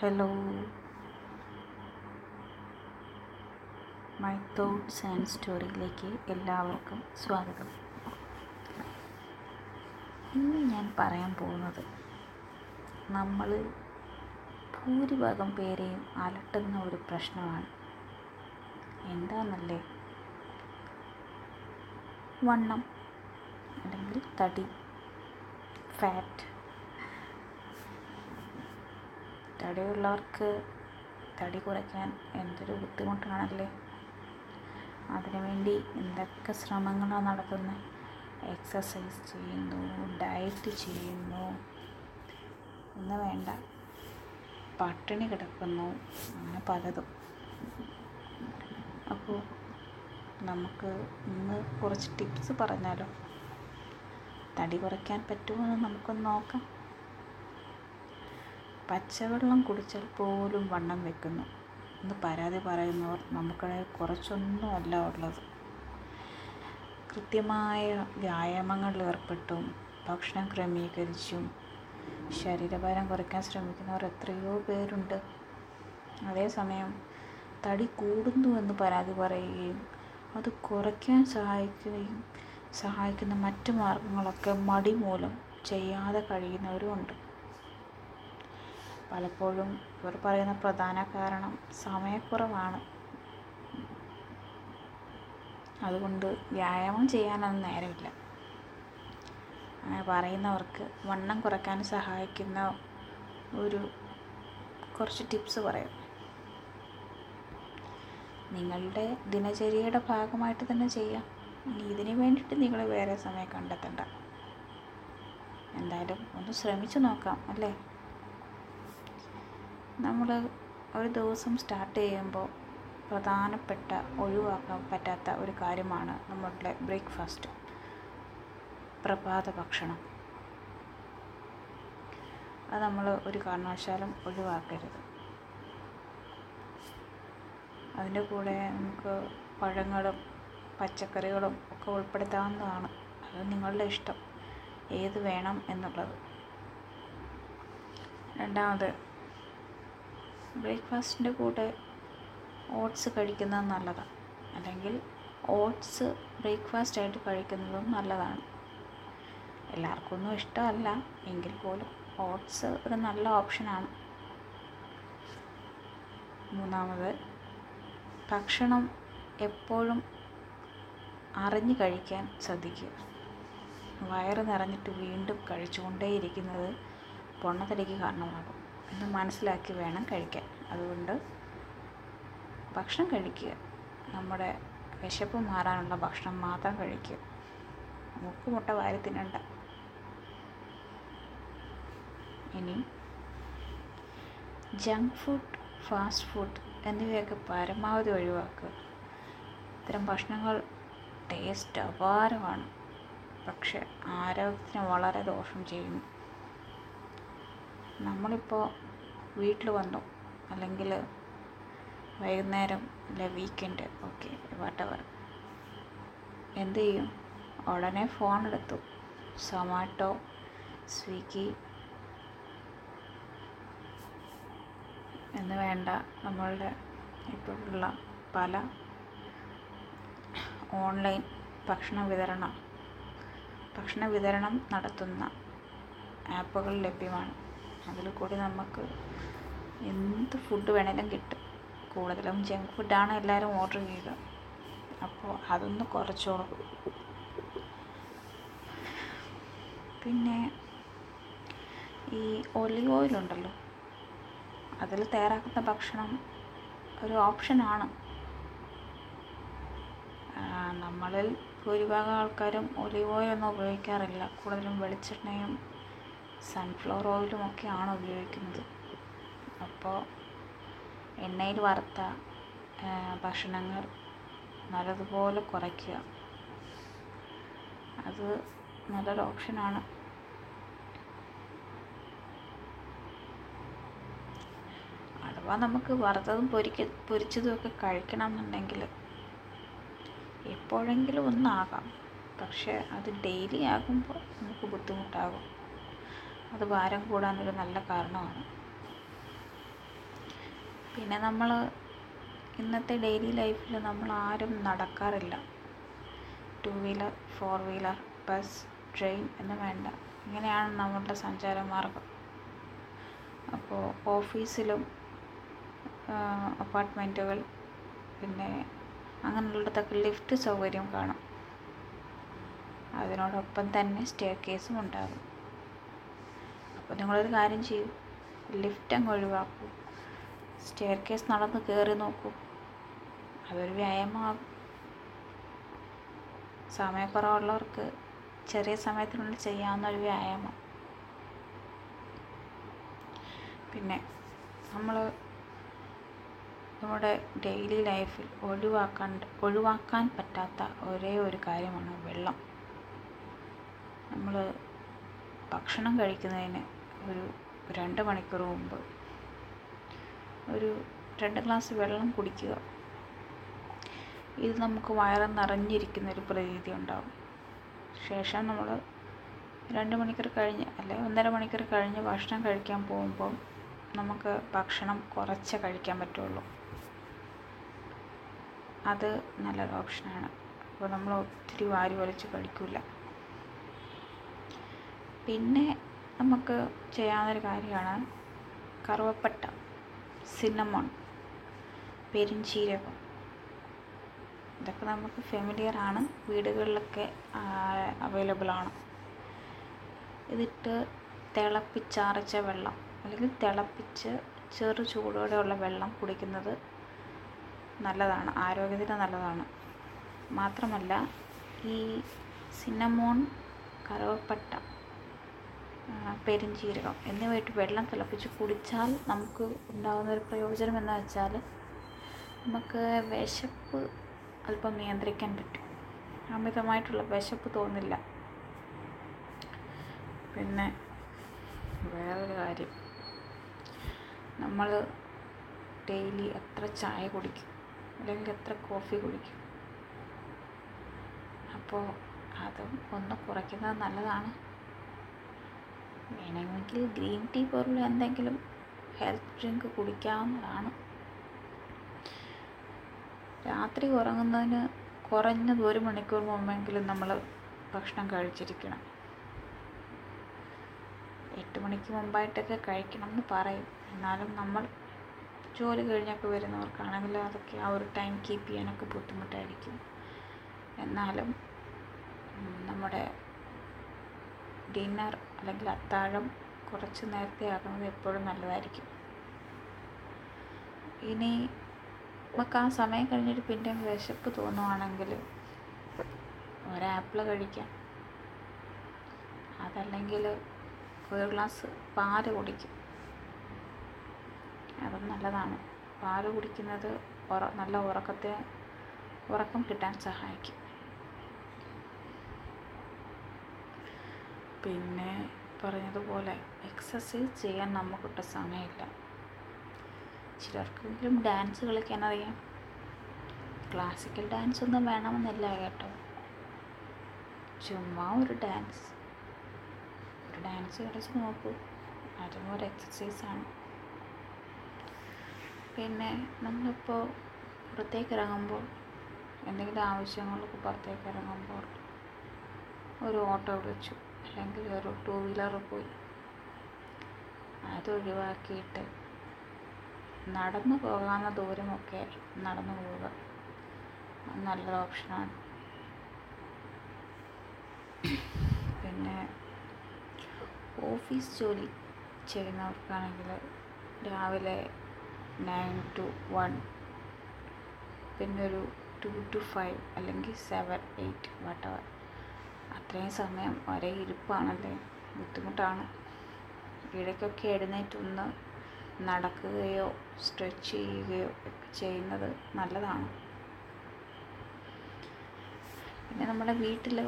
Hello my thoughts and സ്റ്റോറിയിലേക്ക് എല്ലാവർക്കും സ്വാഗതം. ഇന്ന് ഞാൻ പറയാൻ പോകുന്നത് നമ്മൾ ഭൂരിഭാഗം പേരെയും അലട്ടുന്ന ഒരു പ്രശ്നമാണ്. എന്താണെന്നല്ലേ വണ്ണം അല്ലെങ്കിൽ തടി ഫാറ്റ് തടിയുള്ളവർക്ക് തടി കുറയ്ക്കാൻ എന്തൊരു ബുദ്ധിമുട്ടാണല്ലേ? അതിനുവേണ്ടി എന്തൊക്കെ ശ്രമങ്ങളാണ് നടക്കുന്നത് എക്സസൈസ് ചെയ്യുന്നു ഡയറ്റ് ചെയ്യുന്നു എന്ന് വേണ്ട. പട്ടിണി കിടക്കുന്നു അങ്ങനെ പലതും. അപ്പോൾ നമുക്ക് ഇന്ന് കുറച്ച് ടിപ്സ് പറഞ്ഞാലോ? തടി കുറയ്ക്കാൻ പറ്റുമോ എന്ന് നമുക്കൊന്ന് നോക്കാം. പച്ചവെള്ളം കുടിച്ചാൽ പോലും വണ്ണം വെക്കുന്നു. എന്ന് പരാതി പറയുന്നവർ നമുക്കിടയിൽ കുറച്ചൊന്നും അല്ല ഉള്ളത്. കൃത്യമായ വ്യായാമങ്ങളിൽ ഏർപ്പെട്ടും ഭക്ഷണം ക്രമീകരിച്ചും ശരീരഭാരം കുറയ്ക്കാൻ ശ്രമിക്കുന്നവർ എത്രയോ പേരുണ്ട്. അതേസമയം തടി കൂടുന്നു എന്ന് പരാതി പറയുകയും അത് കുറയ്ക്കാൻ സഹായിക്കുകയും സഹായിക്കുന്ന മറ്റു മാർഗങ്ങളൊക്കെ മടി മൂലം ചെയ്യാതെ കഴിയുന്നവരുമുണ്ട് പലപ്പോഴും ഇവർ പറയുന്ന പ്രധാന കാരണം സമയക്കുറവാണ്. അതുകൊണ്ട് വ്യായാമം ചെയ്യാനൊന്നും നേരമില്ല. അങ്ങനെ പറയുന്നവർക്ക് വണ്ണം കുറയ്ക്കാൻ സഹായിക്കുന്ന ഒരു കുറച്ച് ടിപ്സ് പറയാം. നിങ്ങളുടെ ദിനചര്യയുടെ ഭാഗമായിട്ട് തന്നെ ചെയ്യാം. ഇനി ഇതിന് വേണ്ടിയിട്ട് നിങ്ങൾ വേറെ സമയം കണ്ടെത്തണ്ട. എന്തായാലും ഒന്ന് ശ്രമിച്ചു നോക്കാം അല്ലേ? നമ്മൾ ഒരു ദിവസം സ്റ്റാർട്ട് ചെയ്യുമ്പോൾ പ്രധാനപ്പെട്ട ഒഴിവാക്കാൻ പറ്റാത്ത ഒരു കാര്യമാണ് നമ്മളുടെ ബ്രേക്ക്ഫാസ്റ്റ് പ്രഭാത ഭക്ഷണം. അത് നമ്മൾ ഒരു കാരണവശാലും ഒഴിവാക്കരുത്. അതിന്റെ കൂടെ നമുക്ക് പഴങ്ങളും പച്ചക്കറികളും ഒക്കെ ഉൾപ്പെടുത്താവുന്നതാണ്. അത് നിങ്ങളുടെ ഇഷ്ടം. ഏത് വേണം എന്നുള്ളത്. രണ്ടാമത് ബ്രേക്ക്ഫാസ്റ്റിന്റെ കൂടെ ഓട്സ് കഴിക്കുന്നത് നല്ലതാണ് അല്ലെങ്കിൽ ഓട്സ് ബ്രേക്ക്ഫാസ്റ്റ് ആയിട്ട് കഴിക്കുന്നതും നല്ലതാണ്. എല്ലാവർക്കും ഒന്നും ഇഷ്ടമല്ല. എങ്കിൽ പോലും ഓട്സ് ഒരു നല്ല ഓപ്ഷനാണ്. മൂന്നാമത് ഭക്ഷണം എപ്പോഴും അറിഞ്ഞ് കഴിക്കാൻ ശ്രദ്ധിക്കുക. വയറ് നിറഞ്ഞിട്ട് വീണ്ടും കഴിച്ചുകൊണ്ടേയിരിക്കുന്നത് പൊണ്ണത്തടിക്ക് കാരണമാകും. എന്ന് മനസ്സിലാക്കി വേണം കഴിക്കാൻ. അതുകൊണ്ട് ഭക്ഷണം കഴിക്കുക. നമ്മുടെ വിശപ്പ് മാറാനുള്ള ഭക്ഷണം മാത്രം കഴിക്കുക. മുക്കുമുട്ട വാരി തിന്നണ്ട. ഇനി ജങ്ക് ഫുഡ് ഫാസ്റ്റ് ഫുഡ് എന്നിവയൊക്കെ പരമാവധി ഒഴിവാക്കുക. ഇത്തരം ഭക്ഷണങ്ങൾ ടേസ്റ്റ് അപാരമാണ്. പക്ഷെ ആരോഗ്യത്തിന് വളരെ ദോഷം ചെയ്യുന്നു നമ്മളിപ്പോൾ വീട്ടിൽ വന്നു. അല്ലെങ്കിൽ വൈകുന്നേരം അല്ലെ വീക്കെൻഡ് ഓക്കെ വാട്ടവർ എന്ത് ചെയ്യും? ഉടനെ ഫോൺ എടുത്തു. സൊമാറ്റോ സ്വിഗ്ഗി എന്ന് വേണ്ട നമ്മളുടെ ഇപ്പോഴുള്ള പല ഓൺലൈൻ ഭക്ഷണ വിതരണം ഭക്ഷണ വിതരണം നടത്തുന്ന ആപ്പുകൾ ലഭ്യമാണ്. അതിൽ കൂടി നമുക്ക് എന്ത് ഫുഡ് വേണേലും കിട്ടും. കൂടുതലും ജങ്ക് ഫുഡാണ് എല്ലാവരും ഓർഡർ ചെയ്യുക. അപ്പോൾ അതൊന്ന് കുറച്ചോളൂ. പിന്നെ ഈ ഒലിവ് ഓയിൽ ഉണ്ടല്ലോ അതിൽ തയ്യാറാക്കുന്ന ഭക്ഷണം ഒരു ഓപ്ഷനാണ് നമ്മളിൽ ഭൂരിഭാഗം ആൾക്കാരും ഒലിവ് ഓയിലൊന്നും ഉപയോഗിക്കാറില്ല. കൂടുതലും വെളിച്ചെണ്ണയും സൺഫ്ലവർ ഓയിലും ഒക്കെയാണ് ഉപയോഗിക്കുന്നത്. അപ്പോൾ എണ്ണയിൽ വറുത്ത ഭക്ഷണങ്ങൾ നല്ലതുപോലെ കുറയ്ക്കുക. അത് നല്ലൊരു ഓപ്ഷനാണ്. അഥവാ നമുക്ക് വറുത്തതും പൊരിക്ക പൊരിച്ചതും ഒക്കെ കഴിക്കണം എന്നുണ്ടെങ്കിൽ എപ്പോഴെങ്കിലും ഒന്നാകാം. പക്ഷേ അത് ഡെയിലി ആകുമ്പോൾ നമുക്ക് ബുദ്ധിമുട്ടാകും. അത് ഭാരം കൂടാനൊരു നല്ല കാരണമാണ്. പിന്നെ നമ്മൾ ഇന്നത്തെ ഡെയിലി ലൈഫിൽ നമ്മൾ ആരും നടക്കാറില്ല. Two wheeler four wheeler bus train എന്ന് വേണ്ട. ഇങ്ങനെയാണ് നമ്മളുടെ സഞ്ചാരമാർഗം. അപ്പോൾ ഓഫീസിലും അപ്പാർട്ട്മെന്റുകൾ പിന്നെ അങ്ങനെയുള്ളിടത്തൊക്കെ ലിഫ്റ്റ് സൗകര്യം കാണും. അതിനോടൊപ്പം തന്നെ സ്റ്റേ കേസും ഉണ്ടാകും. അപ്പോൾ നിങ്ങളൊരു കാര്യം ചെയ്യൂ. ലിഫ്റ്റ് അങ്ങ് ഒഴിവാക്കൂ. സ്റ്റെയർ കേസ് നടന്ന് കയറി നോക്കൂ. അതൊരു വ്യായാമമാകും. സമയക്കുറവുള്ളവർക്ക് ചെറിയ സമയത്തിനുള്ളിൽ ചെയ്യാവുന്ന ഒരു വ്യായാമം. പിന്നെ നമ്മൾ നമ്മുടെ ഡെയിലി ലൈഫിൽ ഒഴിവാക്കാൻ ഒഴിവാക്കാൻ പറ്റാത്ത ഒരേ ഒരു കാര്യമാണ് വെള്ളം. നമ്മൾ ഭക്ഷണം കഴിക്കുന്നതിന് ഒരു രണ്ട് മണിക്കൂർ മുമ്പ് ഒരു രണ്ട് ഗ്ലാസ് വെള്ളം കുടിക്കുക. ഇത് നമുക്ക് വയറ് നിറഞ്ഞിരിക്കുന്ന ഒരു പ്രതീതി ഉണ്ടാകും ശേഷം നമ്മൾ രണ്ട് മണിക്കൂർ കഴിഞ്ഞ് അല്ലെ ഒന്നര മണിക്കൂർ കഴിഞ്ഞ് ഭക്ഷണം കഴിക്കാൻ പോകുമ്പോൾ നമുക്ക് ഭക്ഷണം കുറച്ച് കഴിക്കാൻ പറ്റുള്ളൂ. അത് നല്ലൊരു ഓപ്ഷനാണ്. അപ്പോൾ നമ്മൾ ഒത്തിരി വാരി വലിച്ച് കഴിക്കില്ല പിന്നെ നമുക്ക് ചെയ്യാവുന്നൊരു കാര്യമാണ് കറുവപ്പട്ട. സിന്നമോൺ പെരിഞ്ചീരകം ഇതൊക്കെ നമുക്ക് ഫെമിലിയർ ആണ്. വീടുകളിലൊക്കെ അവൈലബിൾ ആണ്. ഇതിട്ട് തിളപ്പിച്ചാറിച്ച വെള്ളം അല്ലെങ്കിൽ തിളപ്പിച്ച് ചെറു ചൂടോടെയുള്ള വെള്ളം കുടിക്കുന്നത് നല്ലതാണ് ആരോഗ്യത്തിന് നല്ലതാണ്. മാത്രമല്ല ഈ സിന്നമോൺ കറുവപ്പട്ട പെരിഞ്ചീരകം എന്നിവയിട്ട് വെള്ളം തിളപ്പിച്ച് കുടിച്ചാൽ നമുക്ക് ഉണ്ടാകുന്ന ഒരു പ്രയോജനം എന്ന് വെച്ചാൽ നമുക്ക് വിശപ്പ് അല്പം നിയന്ത്രിക്കാൻ പറ്റും. അമിതമായിട്ടുള്ള വിശപ്പ് തോന്നില്ല. പിന്നെ വേറൊരു കാര്യം. നമ്മൾ ഡെയിലി എത്ര ചായ കുടിക്കും? അല്ലെങ്കിൽ എത്ര കോഫി കുടിക്കും? അപ്പോൾ അതും ഒന്ന് കുറയ്ക്കുന്നത് നല്ലതാണ്. വേണമെങ്കിൽ ഗ്രീൻ ടീ പോലുള്ള എന്തെങ്കിലും ഹെൽത്ത് ഡ്രിങ്ക് കുടിക്കാവുന്നതാണ്. രാത്രി ഉറങ്ങുന്നതിന് കുറഞ്ഞത് ഒരു മണിക്കൂർ മുമ്പെങ്കിലും നമ്മൾ ഭക്ഷണം കഴിച്ചിരിക്കണം. എട്ട് മണിക്ക് മുമ്പായിട്ടൊക്കെ കഴിക്കണം എന്ന് പറയും. എന്നാലും നമ്മൾ ജോലി കഴിഞ്ഞൊക്കെ വരുന്നവർക്കാണെങ്കിൽ അതൊക്കെ ആ ഒരു ടൈം കീപ്പ് ചെയ്യാനൊക്കെ ബുദ്ധിമുട്ടായിരിക്കും. എന്നാലും നമ്മുടെ ഡിന്നർ അല്ലെങ്കിൽ അത്താഴം കുറച്ച് നേരത്തെ ആകുന്നത് എപ്പോഴും നല്ലതായിരിക്കും. ഇനി നമുക്ക് ആ സമയം കഴിഞ്ഞിട്ട് പിന്നെ വിശപ്പ് തോന്നുവാണെങ്കിൽ ഒരാപ്പിൾ കഴിക്കാം. അതല്ലെങ്കിൽ ഒരു ഗ്ലാസ് പാൽ കുടിക്കും. അതും നല്ലതാണ്. പാൽ കുടിക്കുന്നത് നല്ല ഉറക്കത്തെ ഉറക്കം കിട്ടാൻ സഹായിക്കും. പിന്നെ പറഞ്ഞതുപോലെ എക്സസൈസ് ചെയ്യാൻ നമുക്കിട്ട സമയമില്ല. ചിലർക്കെങ്കിലും ഡാൻസ് കളിക്കാൻ അറിയാം. ക്ലാസിക്കൽ ഡാൻസ് ഒന്നും വേണമെന്നില്ല കേട്ടോ. ചുമ്മാ ഒരു ഡാൻസ് ഒരു ഡാൻസ് കളിച്ച് നോക്കൂ. അതും ഒരു എക്സസൈസാണ് പിന്നെ നമ്മളിപ്പോൾ പുറത്തേക്ക് ഇറങ്ങുമ്പോൾ എന്തെങ്കിലും ആവശ്യങ്ങൾക്ക് പുറത്തേക്ക് ഇറങ്ങുമ്പോൾ ഒരു ഓട്ടോ വിളിച്ചു. അല്ലെങ്കിൽ ഒരു ടൂ വീലർ പോയി അതൊഴിവാക്കിയിട്ട് നടന്നു പോകാവുന്ന ദൂരമൊക്കെ നടന്നു പോവുക. നല്ലൊരു ഓപ്ഷനാണ്. പിന്നെ ഓഫീസ് ജോലി ചെയ്യുന്നവർക്കാണെങ്കിൽ രാവിലെ നയൻ ടു വൺ പിന്നെ ഒരു ടു ടു ഫൈവ് അല്ലെങ്കിൽ സെവൻ എയ്റ്റ് വട്ടവർ അത്രയും സമയം ഒരേ ഇരിപ്പാണല്ലേ? ബുദ്ധിമുട്ടാണ്. ഇടയ്ക്കൊക്കെ എഴുന്നേറ്റൊന്ന് നടക്കുകയോ സ്ട്രെച്ച് ചെയ്യുകയോ ഒക്കെ ചെയ്യുന്നത് നല്ലതാണ്. പിന്നെ നമ്മുടെ വീട്ടിൽ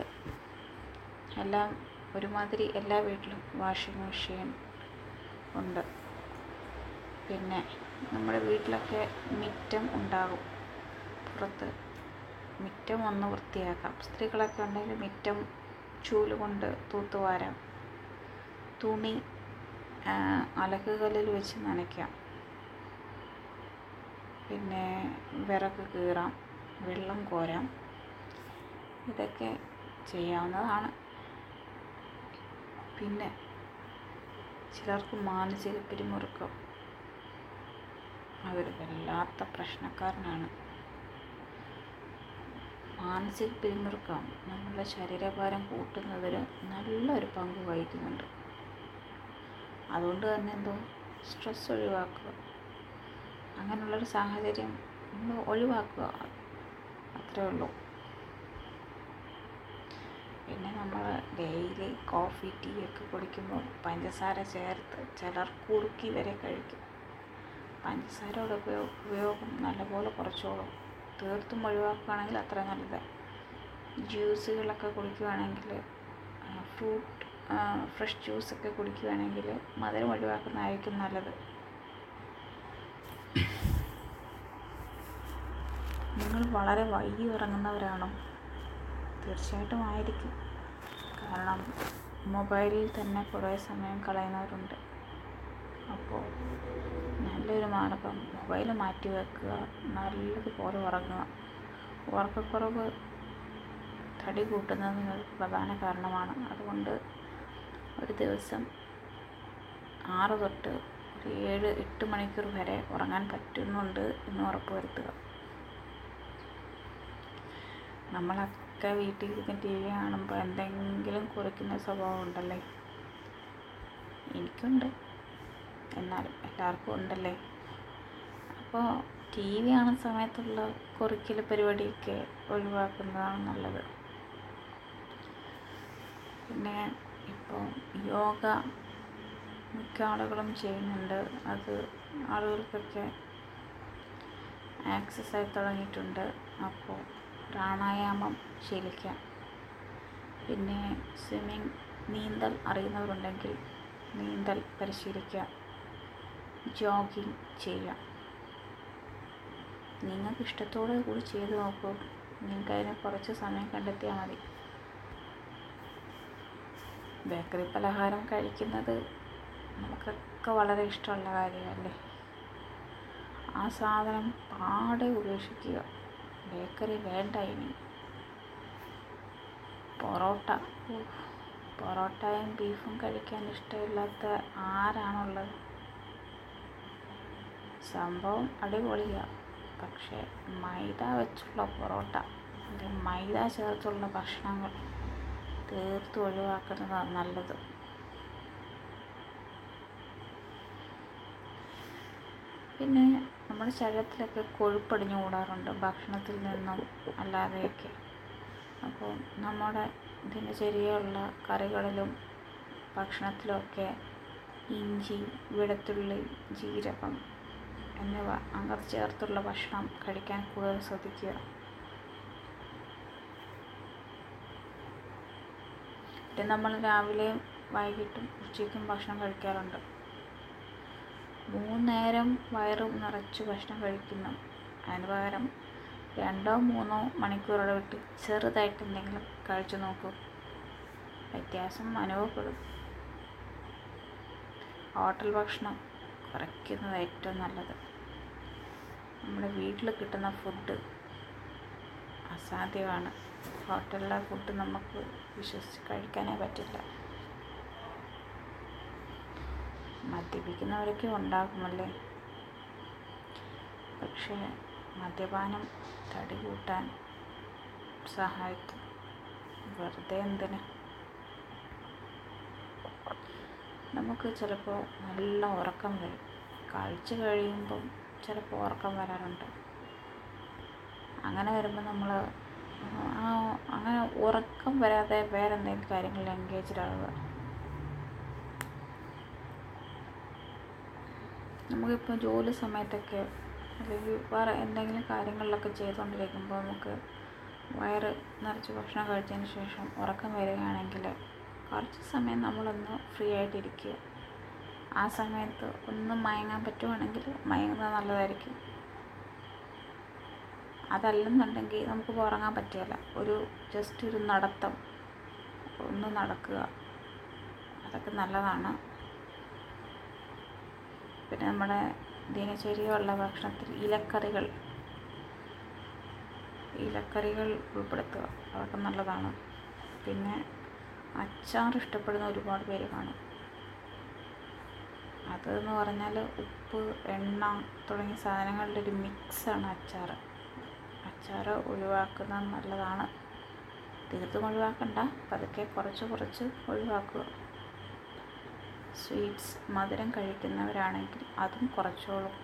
എല്ലാം ഒരുമാതിരി എല്ലാ വീട്ടിലും വാഷിംഗ് മെഷീൻ ഉണ്ട്. പിന്നെ നമ്മുടെ വീട്ടിലൊക്കെ മിറ്റം ഉണ്ടാകും. പുറത്ത് മിറ്റം ഒന്ന് വൃത്തിയാക്കാം. സ്ത്രീകളൊക്കെ ഉണ്ടെങ്കിൽ മുറ്റം ചൂൽ കൊണ്ട് തൂത്തുവാരാം തുണി അലക്കുകല്ലിൽ വെച്ച് നനയ്ക്കാം. പിന്നെ വിറക് കീറാം വെള്ളം കോരാം. ഇതൊക്കെ ചെയ്യാവുന്നതാണ്. പിന്നെ ചിലർക്ക് മാനസിക പിരിമുറുക്കം. അതൊരു വല്ലാത്ത പ്രശ്നക്കാരനാണ്. മാനസിക പിരിമുറുക്കം നമ്മുടെ ശരീരഭാരം കൂട്ടുന്നതിൽ നല്ലൊരു പങ്ക് വഹിക്കുന്നുണ്ട്. അതുകൊണ്ട് തന്നെ എന്തോ സ്ട്രെസ് ഒഴിവാക്കുക അങ്ങനെയുള്ളൊരു സാഹചര്യം നമ്മൾ ഒഴിവാക്കുക അത്രേ ഉള്ളൂ. പിന്നെ നമ്മൾ ഡെയിലി കോഫി ടീ ഒക്കെ കുടിക്കുമ്പോൾ പഞ്ചസാര ചേർത്ത് ചിലർ കുറുക്കി വരെ കഴിക്കും. പഞ്ചസാരയുടെ ഉപയോഗം നല്ലപോലെ കുറച്ചോളും. തീർത്തും ഒഴിവാക്കുകയാണെങ്കിൽ അത്ര നല്ലത്. ജ്യൂസുകളൊക്കെ കുടിക്കുകയാണെങ്കിൽ ഫ്രൂട്ട് ഫ്രഷ് ജ്യൂസൊക്കെ കുടിക്കുകയാണെങ്കിൽ മധുരം ഒഴിവാക്കുന്നതായിരിക്കും നല്ലത്. നിങ്ങൾ വളരെ വൈകി ഉറങ്ങുന്നവരാണോ? തീർച്ചയായിട്ടും ആയിരിക്കും. കാരണം മൊബൈലിൽ തന്നെ കുറേ സമയം കളയുന്നവരുണ്ട്. അപ്പോൾ നല്ലൊരു മാർഗം മൊബൈൽ മാറ്റി വെക്കുക നല്ലതുപോലെ ഉറങ്ങുക. ഉറക്കക്കുറവ് തടി കൂട്ടുന്നതിന് ഒരു പ്രധാന കാരണമാണ്. അതുകൊണ്ട് ഒരു ദിവസം ആറ് തൊട്ട് ഒരു ഏഴ് എട്ട് മണിക്കൂർ വരെ ഉറങ്ങാൻ പറ്റുന്നുണ്ട് എന്ന് ഉറപ്പ് വരുത്തുക നമ്മളൊക്കെ വീട്ടിൽ ഇരുന്ന് ടി വി കാണുമ്പോൾ എന്തെങ്കിലും കുറിക്കുന്ന സ്വഭാവം ഉണ്ടല്ലേ? എനിക്കുണ്ട്. എന്നാലും എല്ലാവർക്കും ഉണ്ടല്ലേ? അപ്പോൾ ടി വി കാണുന്ന സമയത്തുള്ള കുറിക്കൽ പരിപാടിയൊക്കെ ഒഴിവാക്കുന്നതാണ് നല്ലത്. പിന്നെ ഇപ്പോൾ യോഗ മിക്ക ആളുകളും ചെയ്യുന്നുണ്ട്. അത് ആളുകൾക്കൊക്കെ ആക്സസ് ആയി തുടങ്ങിയിട്ടുണ്ട്. അപ്പോൾ പ്രാണായാമം ശീലിക്കാം. പിന്നെ സ്വിമ്മിങ് നീന്തൽ അറിയുന്നവരുണ്ടെങ്കിൽ നീന്തൽ പരിശീലിക്കുക ജോഗിങ് ചെയ്യാം. നിങ്ങൾക്ക് ഇഷ്ടത്തോടെ കൂടി ചെയ്തു നോക്കൂ. നിങ്ങൾക്ക് കുറച്ച് സമയം കണ്ടെത്തിയാൽ മതി. ബേക്കറി പലഹാരം കഴിക്കുന്നത് നമുക്കൊക്കെ വളരെ ഇഷ്ടമുള്ള കാര്യമല്ലേ? ആ സാധനം പാടെ ഉപേക്ഷിക്കുക. ബേക്കറി വേണ്ട ഇനി. പൊറോട്ട. പൊറോട്ടയും ബീഫും കഴിക്കാൻ ഇഷ്ടമില്ലാത്ത ആരാണുള്ളത്? സംഭവം അടിപൊളിയാണ് പക്ഷേ മൈദ വെച്ചുള്ള പൊറോട്ട അല്ലെങ്കിൽ മൈദ ചേർത്തുള്ള ഭക്ഷണങ്ങൾ തീർത്തും ഒഴിവാക്കുന്നതാണ് നല്ലത്. പിന്നെ നമ്മുടെ ശരീരത്തിലൊക്കെ കൊഴുപ്പടിഞ്ഞു കൂടാറുണ്ട് ഭക്ഷണത്തിൽ നിന്നും അല്ലാതെയൊക്കെ. അപ്പോൾ നമ്മുടെ ദിനചര്യയുള്ള കറികളിലും ഭക്ഷണത്തിലുമൊക്കെ ഇഞ്ചി വെളുത്തുള്ളി ജീരകം എന്നിവ അങ്ങർ ചേർത്തുള്ള ഭക്ഷണം കഴിക്കാൻ കൂടുതൽ ശ്രദ്ധിക്കുക. പിന്നെ നമ്മൾ രാവിലെയും വൈകിട്ടും ഉച്ചയ്ക്കും ഭക്ഷണം കഴിക്കാറുണ്ട്. മൂന്ന് നേരം വയറ് നിറച്ച് ഭക്ഷണം കഴിക്കുന്നു. അതിന് പകരം രണ്ടോ മൂന്നോ മണിക്കൂർ ഇടവിട്ട് ചെറുതായിട്ട് എന്തെങ്കിലും കഴിച്ചു നോക്കൂ. വ്യത്യാസം അനുഭവപ്പെടും. ഹോട്ടൽ ഭക്ഷണം കുറയ്ക്കുന്നത് ഏറ്റവും നല്ലത്. നമ്മുടെ വീട്ടിൽ കിട്ടുന്ന ഫുഡ് അസാധ്യമാണ്. ഹോട്ടലിലെ ഫുഡ് നമുക്ക് വിശ്വസിച്ച് കഴിക്കാനേ പറ്റില്ല. മദ്യപിക്കുന്നവരൊക്കെ ഉണ്ടാകുമല്ലേ? പക്ഷേ മദ്യപാനം തടി കൂട്ടാൻ സഹായിക്കും. വെറുതെ എന്തിന്? നമുക്ക് ചിലപ്പോൾ നല്ല ഉറക്കം വരും. കഴിച്ചു കഴിയുമ്പം ചിലപ്പോൾ ഉറക്കം വരാറുണ്ട്. അങ്ങനെ വരുമ്പോൾ നമ്മൾ ആ അങ്ങനെ ഉറക്കം വരാതെ വേറെ എന്തെങ്കിലും കാര്യങ്ങളിൽ എൻഗേജ്ഡ് ആവുക നമുക്കിപ്പോൾ ജോലി സമയത്തൊക്കെ അല്ലെങ്കിൽ വേറെ എന്തെങ്കിലും കാര്യങ്ങളിലൊക്കെ ചെയ്തുകൊണ്ടിരിക്കുമ്പോൾ നമുക്ക് വയറ് നിറച്ച് ഭക്ഷണം കഴിച്ചതിന് ശേഷം ഉറക്കം വരികയാണെങ്കിൽ കുറച്ച് സമയം നമ്മളൊന്ന് ഫ്രീ ആയിട്ടിരിക്കുക. ആ സമയത്ത് ഒന്ന് മയങ്ങാൻ പറ്റുവാണെങ്കിൽ മയങ്ങുന്നത് നല്ലതായിരിക്കും. അതല്ലെന്നുണ്ടെങ്കിൽ നമുക്ക് ഉറങ്ങാൻ പറ്റില്ല ഒരു ജസ്റ്റ് ഒരു നടത്തം. ഒന്ന് നടക്കുക. അതൊക്കെ നല്ലതാണ്. പിന്നെ നമ്മുടെ ദിനചര്യയുള്ള ഭക്ഷണത്തിൽ ഇലക്കറികൾ. ഇലക്കറികൾ ഉൾപ്പെടുത്തുക. അതൊക്കെ നല്ലതാണ്. പിന്നെ അച്ചാർ ഇഷ്ടപ്പെടുന്ന ഒരുപാട് പേര് കാണും. അതെന്ന് പറഞ്ഞാൽ ഉപ്പ് എണ്ണ തുടങ്ങിയ സാധനങ്ങളുടെ ഒരു മിക്സാണ് അച്ചാർ അച്ചാർ ഒഴിവാക്കുന്നത് നല്ലതാണ്. തീർത്തും ഒഴിവാക്കണ്ട. പതുക്കെ കുറച്ച് കുറച്ച് ഒഴിവാക്കുക. സ്വീറ്റ്സ് മധുരം കഴിക്കുന്നവരാണെങ്കിൽ അതും കുറച്ചോളും.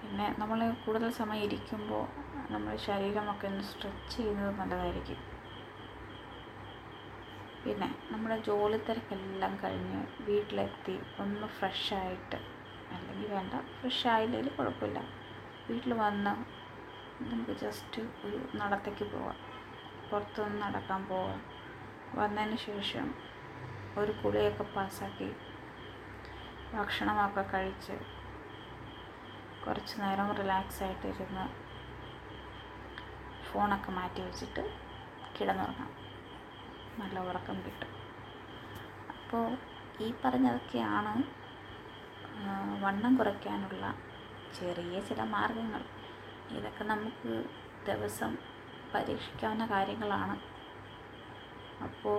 പിന്നെ നമ്മൾ കൂടുതൽ സമയം ഇരിക്കുമ്പോൾ നമ്മുടെ ശരീരമൊക്കെ ഒന്ന് സ്ട്രെച്ച് ചെയ്യുന്നത് നല്ലതായിരിക്കും. പിന്നെ നമ്മുടെ ജോലി തിരക്കെല്ലാം കഴിഞ്ഞ് വീട്ടിലെത്തി ഒന്ന് ഫ്രഷായിട്ട്. അല്ലെങ്കിൽ വേണ്ട ഫ്രഷ് ആയില്ലെങ്കിൽ കുഴപ്പമില്ല. വീട്ടിൽ വന്ന് നമുക്ക് ജസ്റ്റ് ഒരു നടത്തേക്ക് പോവാം. പുറത്തൊന്ന് നടക്കാൻ പോവാം. വന്നതിന് ശേഷം ഒരു കുളിയൊക്കെ പാസ്സാക്കി ഭക്ഷണമൊക്കെ കഴിച്ച് കുറച്ച് നേരം റിലാക്സ് ആയിട്ടിരുന്ന് ഫോണൊക്കെ മാറ്റി വെച്ചിട്ട് കിടന്നുറങ്ങാം. നല്ല ഉറക്കം കിട്ടും. അപ്പോൾ ഈ പറഞ്ഞതൊക്കെയാണ് വണ്ണം കുറയ്ക്കാനുള്ള ചെറിയ ചില മാർഗങ്ങൾ. ഇതൊക്കെ നമുക്ക് ദിവസം പരീക്ഷിക്കാവുന്ന കാര്യങ്ങളാണ്. അപ്പോൾ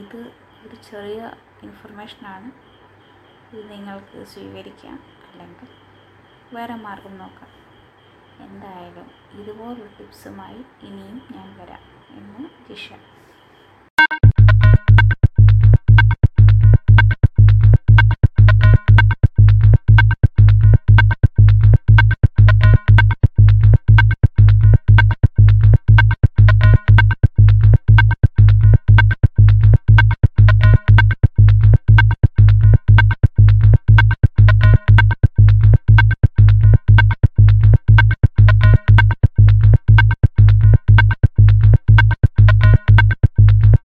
ഇത് ഒരു ചെറിയ ഇൻഫർമേഷനാണ്. ഇത് നിങ്ങൾക്ക് സ്വീകരിക്കാം അല്ലെങ്കിൽ വേറെ മാർഗം നോക്കാം. എന്തായാലും ഇതുപോലുള്ള ടിപ്സുമായി ഇനിയും ഞാൻ വരാം. എന്ന് ജിഷ